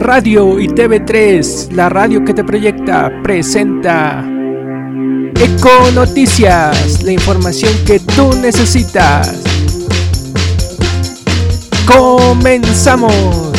Radio y TV3, la radio que te proyecta, presenta Eco Noticias, la información que tú necesitas. Comenzamos.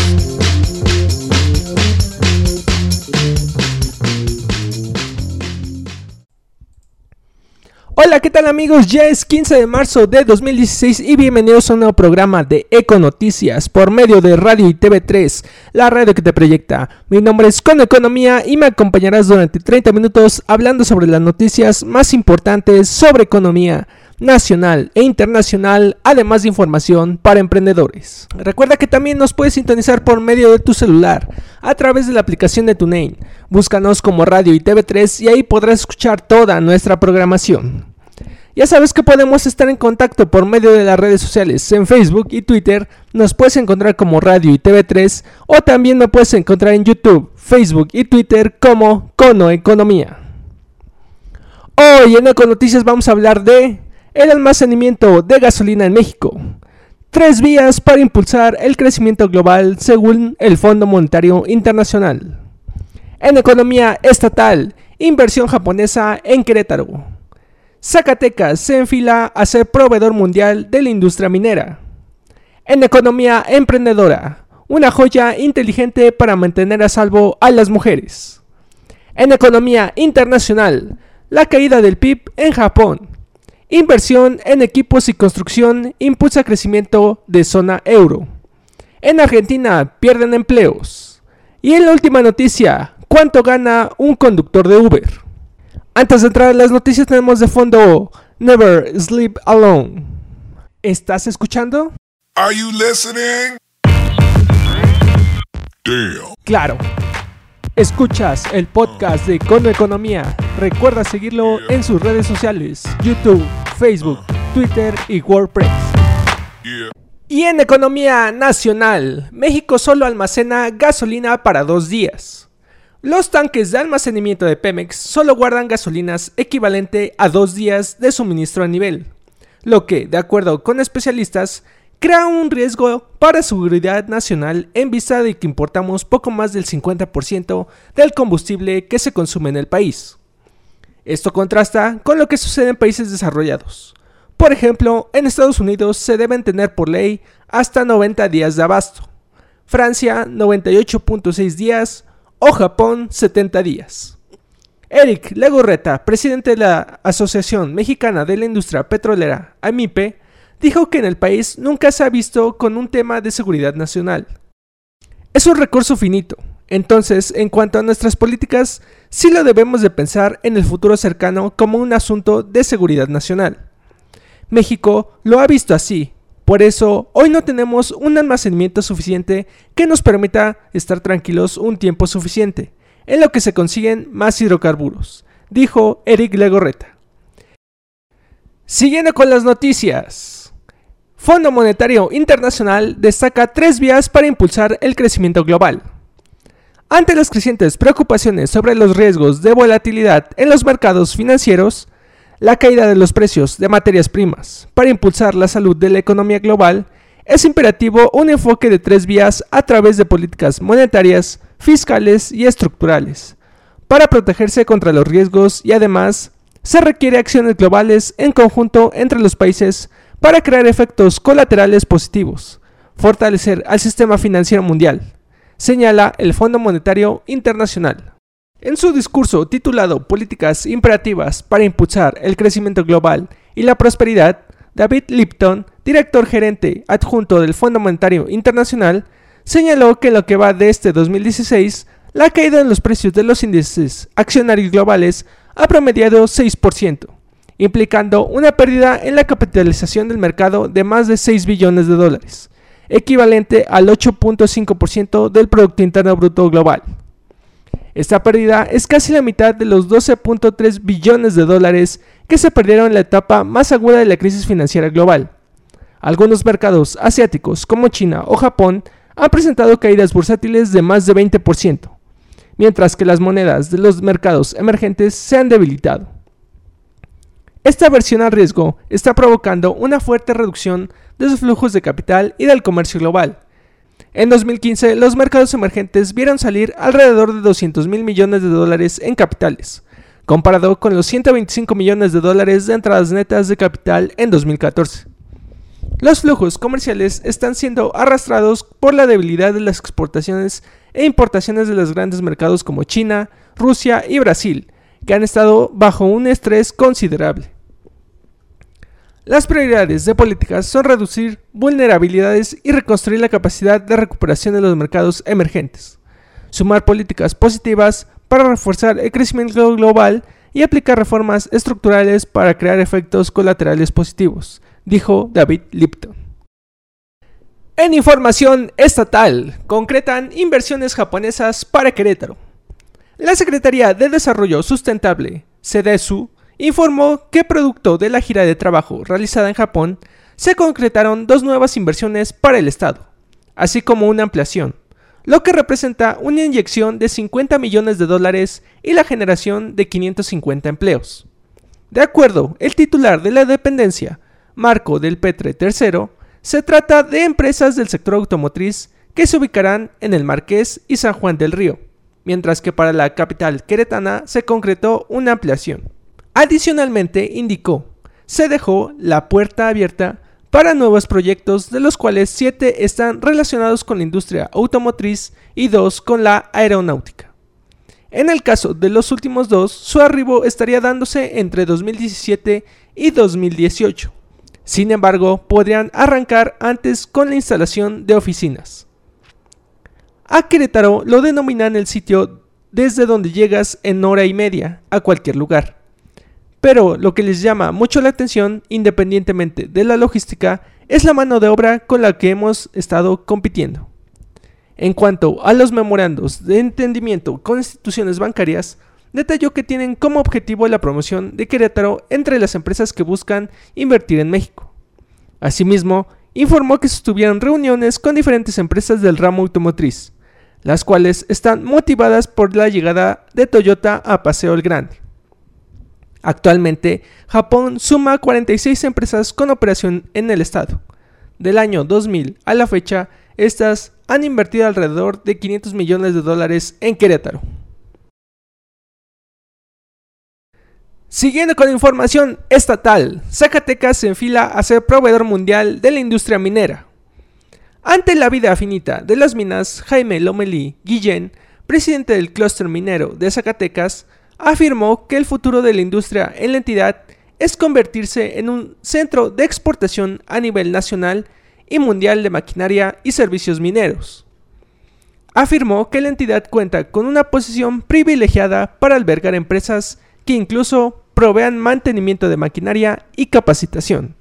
Hola, ¿qué tal amigos? Ya es 15 de marzo de 2016 y bienvenidos a un nuevo programa de Eco Noticias por medio de Radio y TV3, la radio que te proyecta. Mi nombre es Con Economía y me acompañarás durante 30 minutos hablando sobre las noticias más importantes sobre economía nacional e internacional, además de información para emprendedores. Recuerda que también nos puedes sintonizar por medio de tu celular a través de la aplicación de TuneIn. Búscanos como Radio y TV3 y ahí podrás escuchar toda nuestra programación. Ya sabes que podemos estar en contacto por medio de las redes sociales. En Facebook y Twitter nos puedes encontrar como Radio y TV3 o también me puedes encontrar en YouTube, Facebook y Twitter como Cono Economía. Hoy en Eco Noticias vamos a hablar de el almacenamiento de gasolina en México. Tres vías para impulsar el crecimiento global según el Fondo Monetario Internacional. En economía estatal, inversión japonesa en Querétaro. Zacatecas se enfila a ser proveedor mundial de la industria minera. En economía emprendedora, una joya inteligente para mantener a salvo a las mujeres. En economía internacional, la caída del PIB en Japón. Inversión en equipos y construcción impulsa crecimiento de zona euro. En Argentina pierden empleos. Y en la última noticia, ¿cuánto gana un conductor de Uber? Antes de entrar en las noticias tenemos de fondo Never Sleep Alone. ¿Estás escuchando? Are you listening? Damn. Claro. Escuchas el podcast de Cono Economía. Recuerda seguirlo en sus redes sociales, YouTube, Facebook, Twitter y WordPress. Yeah. Y en economía nacional, México solo almacena gasolina para dos días. Los tanques de almacenamiento de Pemex solo guardan gasolinas equivalente a dos días de suministro a nivel, lo que, de acuerdo con especialistas, crea un riesgo para seguridad nacional en vista de que importamos poco más del 50% del combustible que se consume en el país. Esto contrasta con lo que sucede en países desarrollados. Por ejemplo, en Estados Unidos se deben tener por ley hasta 90 días de abasto, Francia 98.6 días, o Japón 70 días. Eric Legorreta, presidente de la Asociación Mexicana de la Industria Petrolera, AMIPE, dijo que en el país nunca se ha visto con un tema de seguridad nacional. Es un recurso finito, entonces en cuanto a nuestras políticas, sí lo debemos de pensar en el futuro cercano como un asunto de seguridad nacional. México lo ha visto así, por eso, hoy no tenemos un almacenamiento suficiente que nos permita estar tranquilos un tiempo suficiente, en lo que se consiguen más hidrocarburos, dijo Eric Legorreta. Siguiendo con las noticias. Fondo Monetario Internacional destaca tres vías para impulsar el crecimiento global. Ante las crecientes preocupaciones sobre los riesgos de volatilidad en los mercados financieros, la caída de los precios de materias primas para impulsar la salud de la economía global, es imperativo un enfoque de tres vías a través de políticas monetarias, fiscales y estructurales, para protegerse contra los riesgos y además se requiere acciones globales en conjunto entre los países para crear efectos colaterales positivos, fortalecer al sistema financiero mundial, señala el Fondo Monetario Internacional. En su discurso titulado Políticas imperativas para impulsar el crecimiento global y la prosperidad, David Lipton, director gerente adjunto del Fondo Monetario Internacional, señaló que en lo que va de este 2016, la caída en los precios de los índices accionarios globales ha promediado 6%, implicando una pérdida en la capitalización del mercado de más de 6 billones de dólares, equivalente al 8.5% del Producto Interno Bruto Global. Esta pérdida es casi la mitad de los 12.3 billones de dólares que se perdieron en la etapa más aguda de la crisis financiera global. Algunos mercados asiáticos como China o Japón han presentado caídas bursátiles de más de 20%, mientras que las monedas de los mercados emergentes se han debilitado. Esta aversión al riesgo está provocando una fuerte reducción de los flujos de capital y del comercio global, En 2015, los mercados emergentes vieron salir alrededor de 200 mil millones de dólares en capitales, comparado con los 125 millones de dólares de entradas netas de capital en 2014. Los flujos comerciales están siendo arrastrados por la debilidad de las exportaciones e importaciones de los grandes mercados como China, Rusia y Brasil, que han estado bajo un estrés considerable. Las prioridades de políticas son reducir vulnerabilidades y reconstruir la capacidad de recuperación de los mercados emergentes, sumar políticas positivas para reforzar el crecimiento global y aplicar reformas estructurales para crear efectos colaterales positivos, dijo David Lipton. En información estatal, concretan inversiones japonesas para Querétaro. La Secretaría de Desarrollo Sustentable, CDSU, informó que producto de la gira de trabajo realizada en Japón, se concretaron dos nuevas inversiones para el Estado, así como una ampliación, lo que representa una inyección de 50 millones de dólares y la generación de 550 empleos. De acuerdo, el titular de la dependencia, Marco del Petre III, se trata de empresas del sector automotriz que se ubicarán en el Marqués y San Juan del Río, mientras que para la capital queretana se concretó una ampliación. Adicionalmente, indicó, se dejó la puerta abierta para nuevos proyectos, de los cuales siete están relacionados con la industria automotriz y dos con la aeronáutica. En el caso de los últimos dos, su arribo estaría dándose entre 2017 y 2018. Sin embargo, podrían arrancar antes con la instalación de oficinas. A Querétaro lo denominan el sitio desde donde llegas en hora y media a cualquier lugar. Pero lo que les llama mucho la atención, independientemente de la logística, es la mano de obra con la que hemos estado compitiendo. En cuanto a los memorandos de entendimiento con instituciones bancarias, detalló que tienen como objetivo la promoción de Querétaro entre las empresas que buscan invertir en México. Asimismo, informó que sostuvieron reuniones con diferentes empresas del ramo automotriz, las cuales están motivadas por la llegada de Toyota a Paseo el Grande. Actualmente, Japón suma 46 empresas con operación en el estado. Del año 2000 a la fecha, estas han invertido alrededor de 500 millones de dólares en Querétaro. Siguiendo con información estatal, Zacatecas se enfila a ser proveedor mundial de la industria minera. Ante la vida finita de las minas, Jaime Lomelí Guillén, presidente del clúster minero de Zacatecas, afirmó que el futuro de la industria en la entidad es convertirse en un centro de exportación a nivel nacional y mundial de maquinaria y servicios mineros. Afirmó que la entidad cuenta con una posición privilegiada para albergar empresas que incluso provean mantenimiento de maquinaria y capacitación.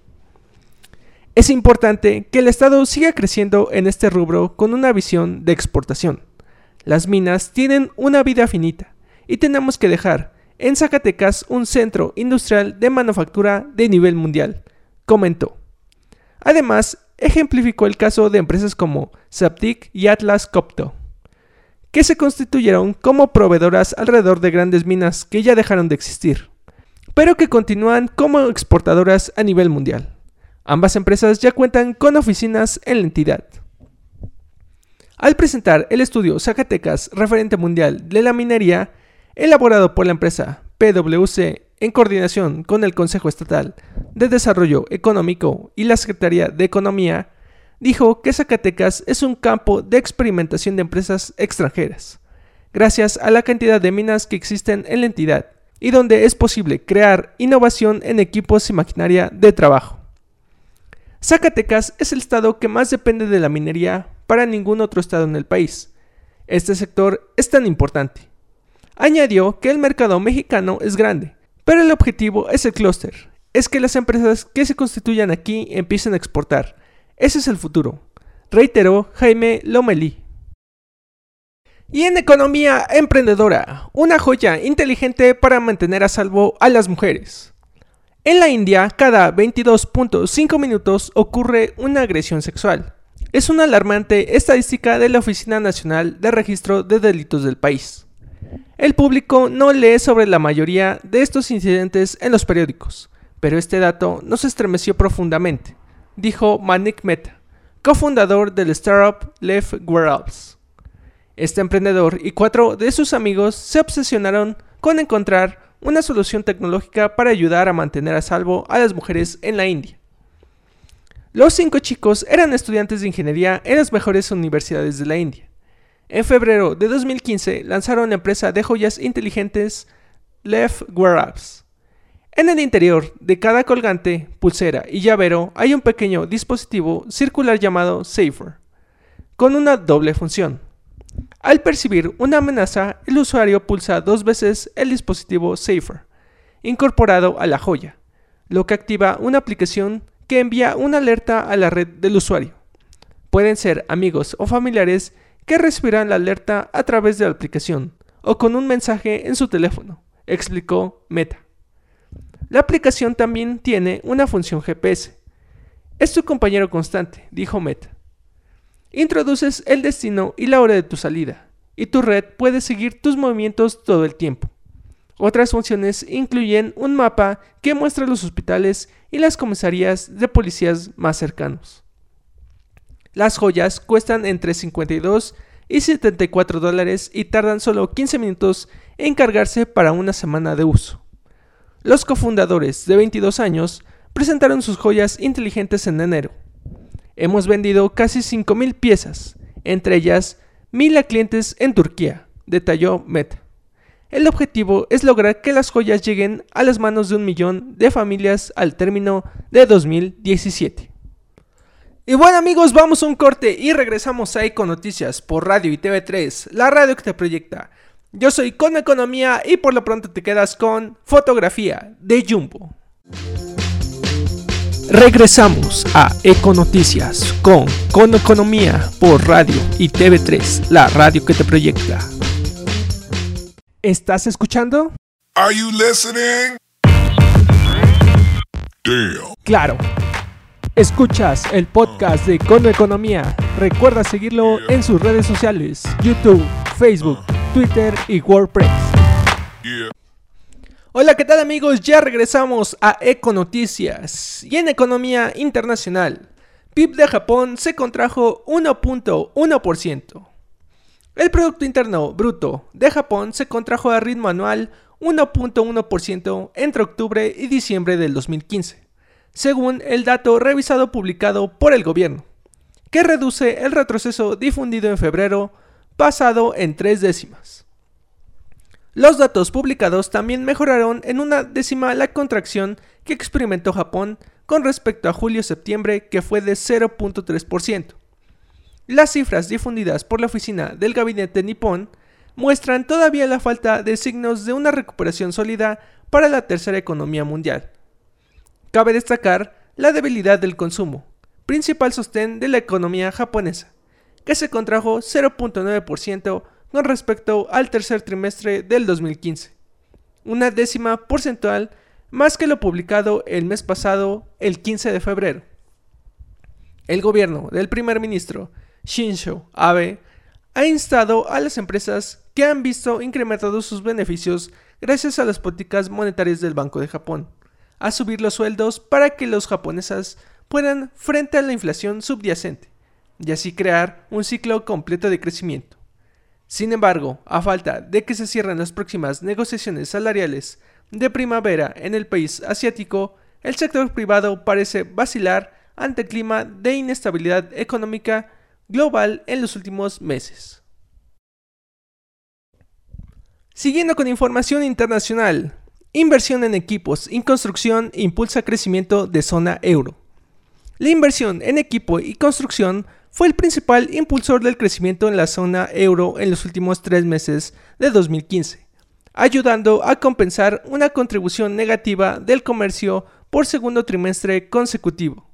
Es importante que el Estado siga creciendo en este rubro con una visión de exportación. Las minas tienen una vida finita y tenemos que dejar en Zacatecas un centro industrial de manufactura de nivel mundial, comentó. Además, ejemplificó el caso de empresas como Zaptic y Atlas Copto, que se constituyeron como proveedoras alrededor de grandes minas que ya dejaron de existir, pero que continúan como exportadoras a nivel mundial. Ambas empresas ya cuentan con oficinas en la entidad. Al presentar el estudio Zacatecas referente mundial de la minería, elaborado por la empresa PwC en coordinación con el Consejo Estatal de Desarrollo Económico y la Secretaría de Economía, dijo que Zacatecas es un campo de experimentación de empresas extranjeras, gracias a la cantidad de minas que existen en la entidad y donde es posible crear innovación en equipos y maquinaria de trabajo. Zacatecas es el estado que más depende de la minería para ningún otro estado en el país. Este sector es tan importante Añadió que el mercado mexicano es grande, pero el objetivo es el clúster, es que las empresas que se constituyan aquí empiecen a exportar. Ese es el futuro, reiteró Jaime Lomelí. Y en economía emprendedora, una joya inteligente para mantener a salvo a las mujeres. En la India, cada 22.5 minutos ocurre una agresión sexual. Es una alarmante estadística de la Oficina Nacional de Registro de Delitos del país. El público no lee sobre la mayoría de estos incidentes en los periódicos, pero este dato nos estremeció profundamente, dijo Manik Mehta, cofundador del startup Left Wearables. Este emprendedor y cuatro de sus amigos se obsesionaron con encontrar una solución tecnológica para ayudar a mantener a salvo a las mujeres en la India. Los cinco chicos eran estudiantes de ingeniería en las mejores universidades de la India. En febrero de 2015 lanzaron la empresa de joyas inteligentes Left Wearables. En el interior de cada colgante, pulsera y llavero hay un pequeño dispositivo circular llamado Safer, con una doble función. Al percibir una amenaza, el usuario pulsa dos veces el dispositivo Safer, incorporado a la joya, lo que activa una aplicación que envía una alerta a la red del usuario. Pueden ser amigos o familiares que recibirán la alerta a través de la aplicación o con un mensaje en su teléfono, explicó Meta. La aplicación también tiene una función GPS. Es tu compañero constante, dijo Meta. Introduces el destino y la hora de tu salida, y tu red puede seguir tus movimientos todo el tiempo. Otras funciones incluyen un mapa que muestra los hospitales y las comisarías de policías más cercanos. Las joyas cuestan entre 52 y 74 dólares y tardan solo 15 minutos en cargarse para una semana de uso. Los cofundadores de 22 años presentaron sus joyas inteligentes en enero. Hemos vendido casi 5.000 piezas, entre ellas 1.000 a clientes en Turquía, detalló Meta. El objetivo es lograr que las joyas lleguen a las manos de un millón de familias al término de 2017. Y bueno amigos, vamos a un corte y regresamos a Eco Noticias por Radio y TV3, la radio que te proyecta. Yo soy Con Economía y por lo pronto te quedas con Fotografía de Jumbo. Regresamos a Econoticias con Con Economía por Radio y TV3, la radio que te proyecta. ¿Estás escuchando? Are you listening? Damn. Claro. Escuchas el podcast de Cono Economía. Recuerda seguirlo en sus redes sociales, YouTube, Facebook, Twitter y WordPress. Hola, ¿qué tal amigos? Ya regresamos a Econoticias. Y en economía internacional, PIB de Japón se contrajo 1.1%. El Producto Interno Bruto de Japón se contrajo a ritmo anual 1.1% entre octubre y diciembre del 2015, según el dato revisado publicado por el gobierno, que reduce el retroceso difundido en febrero pasado en tres décimas. Los datos publicados también mejoraron en una décima la contracción que experimentó Japón con respecto a julio-septiembre, que fue de 0.3%. Las cifras difundidas por la oficina del gabinete nipón muestran todavía la falta de signos de una recuperación sólida para la tercera economía mundial. Cabe destacar la debilidad del consumo, principal sostén de la economía japonesa, que se contrajo 0.9% con respecto al tercer trimestre del 2015, una décima porcentual más que lo publicado el mes pasado, el 15 de febrero. El gobierno del primer ministro Shinzo Abe ha instado a las empresas que han visto incrementados sus beneficios gracias a las políticas monetarias del Banco de Japón a subir los sueldos para que los japonesas puedan frente a la inflación subyacente y así crear un ciclo completo de crecimiento. Sin embargo, a falta de que se cierren las próximas negociaciones salariales de primavera en el país asiático, el sector privado parece vacilar ante el clima de inestabilidad económica global en los últimos meses. Siguiendo con información internacional, inversión en equipos y construcción impulsa crecimiento de zona euro. La inversión en equipo y construcción fue el principal impulsor del crecimiento en la zona euro en los últimos tres meses de 2015, ayudando a compensar una contribución negativa del comercio por segundo trimestre consecutivo.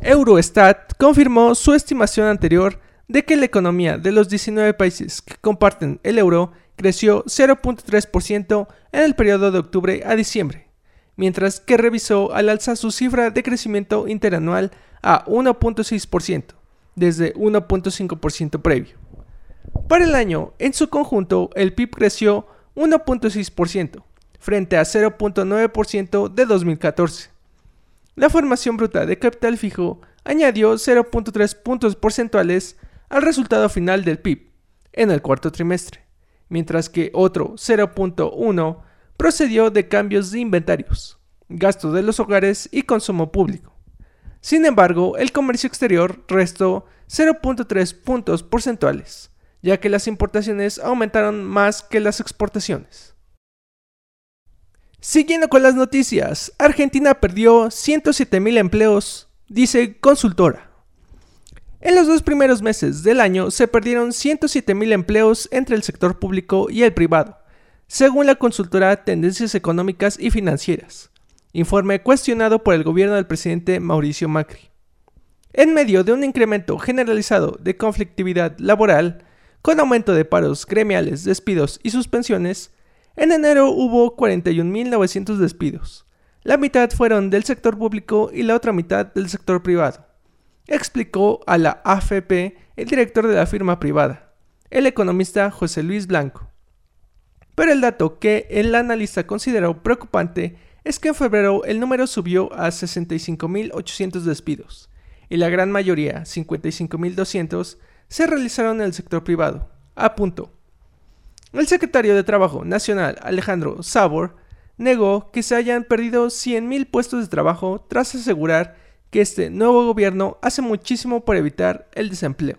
Eurostat confirmó su estimación anterior de que la economía de los 19 países que comparten el euro creció 0.3% en el periodo de octubre a diciembre, mientras que revisó al alza su cifra de crecimiento interanual a 1.6% desde 1.5% previo. Para el año, en su conjunto, el PIB creció 1.6%, frente a 0.9% de 2014. La formación bruta de capital fijo añadió 0.3 puntos porcentuales al resultado final del PIB en el cuarto trimestre, mientras que otro 0.1 procedió de cambios de inventarios, gasto de los hogares y consumo público. Sin embargo, el comercio exterior restó 0.3 puntos porcentuales, ya que las importaciones aumentaron más que las exportaciones. Siguiendo con las noticias, Argentina perdió 107.000 empleos, dice consultora. En los dos primeros meses del año se perdieron 107.000 empleos entre el sector público y el privado, según la consultora Tendencias Económicas y Financieras, informe cuestionado por el gobierno del presidente Mauricio Macri. En medio de un incremento generalizado de conflictividad laboral, con aumento de paros gremiales, despidos y suspensiones, en enero hubo 41.900 despidos. La mitad fueron del sector público y la otra mitad del sector privado. Explicó a la AFP el director de la firma privada, el economista José Luis Blanco. Pero el dato que el analista consideró preocupante es que en febrero el número subió a 65.800 despidos, y la gran mayoría, 55.200, se realizaron en el sector privado. A punto. El secretario de Trabajo Nacional, Alejandro Sabor, negó que se hayan perdido 100.000 puestos de trabajo tras asegurar que este nuevo gobierno hace muchísimo por evitar el desempleo.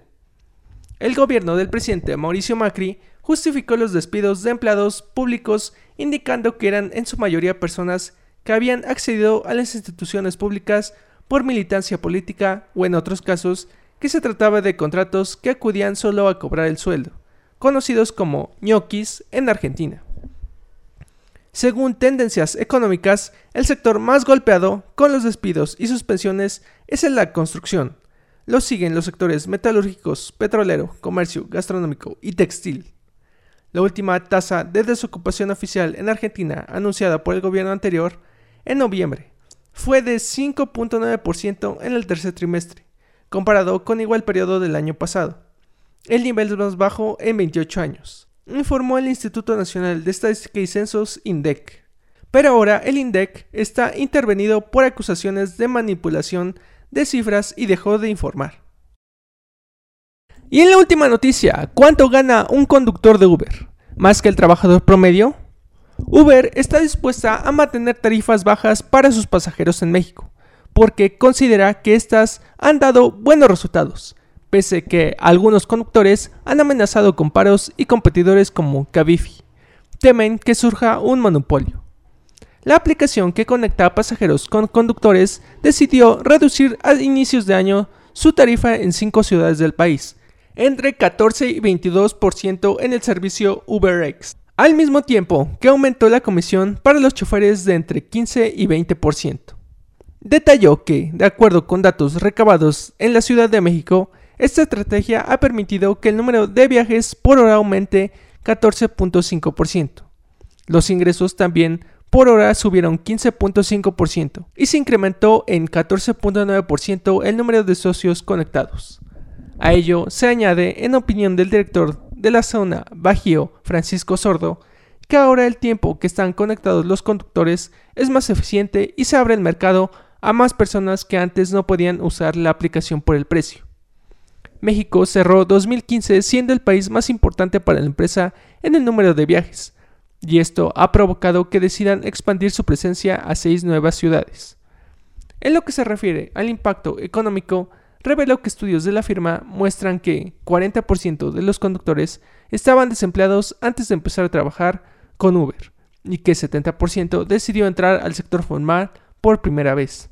El gobierno del presidente Mauricio Macri justificó los despidos de empleados públicos indicando que eran en su mayoría personas que habían accedido a las instituciones públicas por militancia política o en otros casos que se trataba de contratos que acudían solo a cobrar el sueldo, conocidos como ñoquis en Argentina. Según tendencias económicas, el sector más golpeado con los despidos y suspensiones es de la construcción. Lo siguen los sectores metalúrgicos, petrolero, comercio, gastronómico y textil. La última tasa de desocupación oficial en Argentina anunciada por el gobierno anterior en noviembre fue de 5.9% en el tercer trimestre, comparado con igual periodo del año pasado, el nivel más bajo en 28 años, informó el Instituto Nacional de Estadística y Censos INDEC. Pero ahora el INDEC está intervenido por acusaciones de manipulación de cifras y dejó de informar. Y en la última noticia, ¿cuánto gana un conductor de Uber? ¿Más que el trabajador promedio? Uber está dispuesta a mantener tarifas bajas para sus pasajeros en México, porque considera que estas han dado buenos resultados, pese que algunos conductores han amenazado con paros y competidores como Cabify temen que surja un monopolio. La aplicación que conecta a pasajeros con conductores decidió reducir a inicios de año su tarifa en cinco ciudades del país, entre 14 y 22% en el servicio UberX, al mismo tiempo que aumentó la comisión para los choferes de entre 15 y 20%. Detalló que, de acuerdo con datos recabados en la Ciudad de México, esta estrategia ha permitido que el número de viajes por hora aumente 14.5%. Los ingresos también por hora subieron 15.5% y se incrementó en 14.9% el número de socios conectados. A ello se añade, en opinión del director de la zona Bajío, Francisco Sordo, que ahora el tiempo que están conectados los conductores es más eficiente y se abre el mercado a más personas que antes no podían usar la aplicación por el precio. México cerró 2015 siendo el país más importante para la empresa en el número de viajes, y esto ha provocado que decidan expandir su presencia a seis nuevas ciudades. En lo que se refiere al impacto económico, reveló que estudios de la firma muestran que 40% de los conductores estaban desempleados antes de empezar a trabajar con Uber y que 70% decidió entrar al sector formal por primera vez.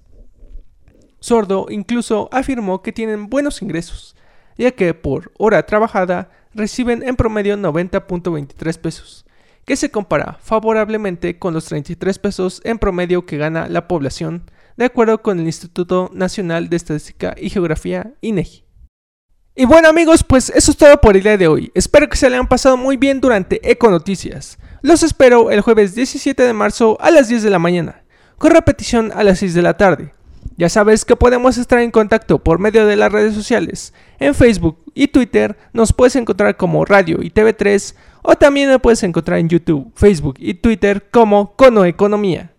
Sordo incluso afirmó que tienen buenos ingresos, ya que por hora trabajada reciben en promedio 90.23 pesos, que se compara favorablemente con los 33 pesos en promedio que gana la población, de acuerdo con el Instituto Nacional de Estadística y Geografía, INEGI. Y bueno amigos, pues eso es todo por el día de hoy. Espero que se le hayan pasado muy bien durante Eco Noticias. Los espero el jueves 17 de marzo a las 10 de la mañana, con repetición a las 6 de la tarde. Ya sabes que podemos estar en contacto por medio de las redes sociales. En Facebook y Twitter nos puedes encontrar como Radio y TV3 o también me puedes encontrar en YouTube, Facebook y Twitter como Cono Economía.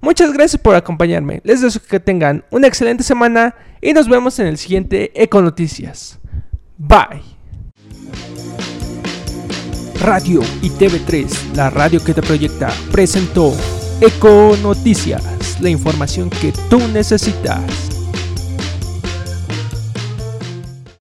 Muchas gracias por acompañarme. Les deseo que tengan una excelente semana y nos vemos en el siguiente Eco Noticias. Bye. Radio y TV3, la radio que te proyecta, presentó Eco La información que tú necesitas.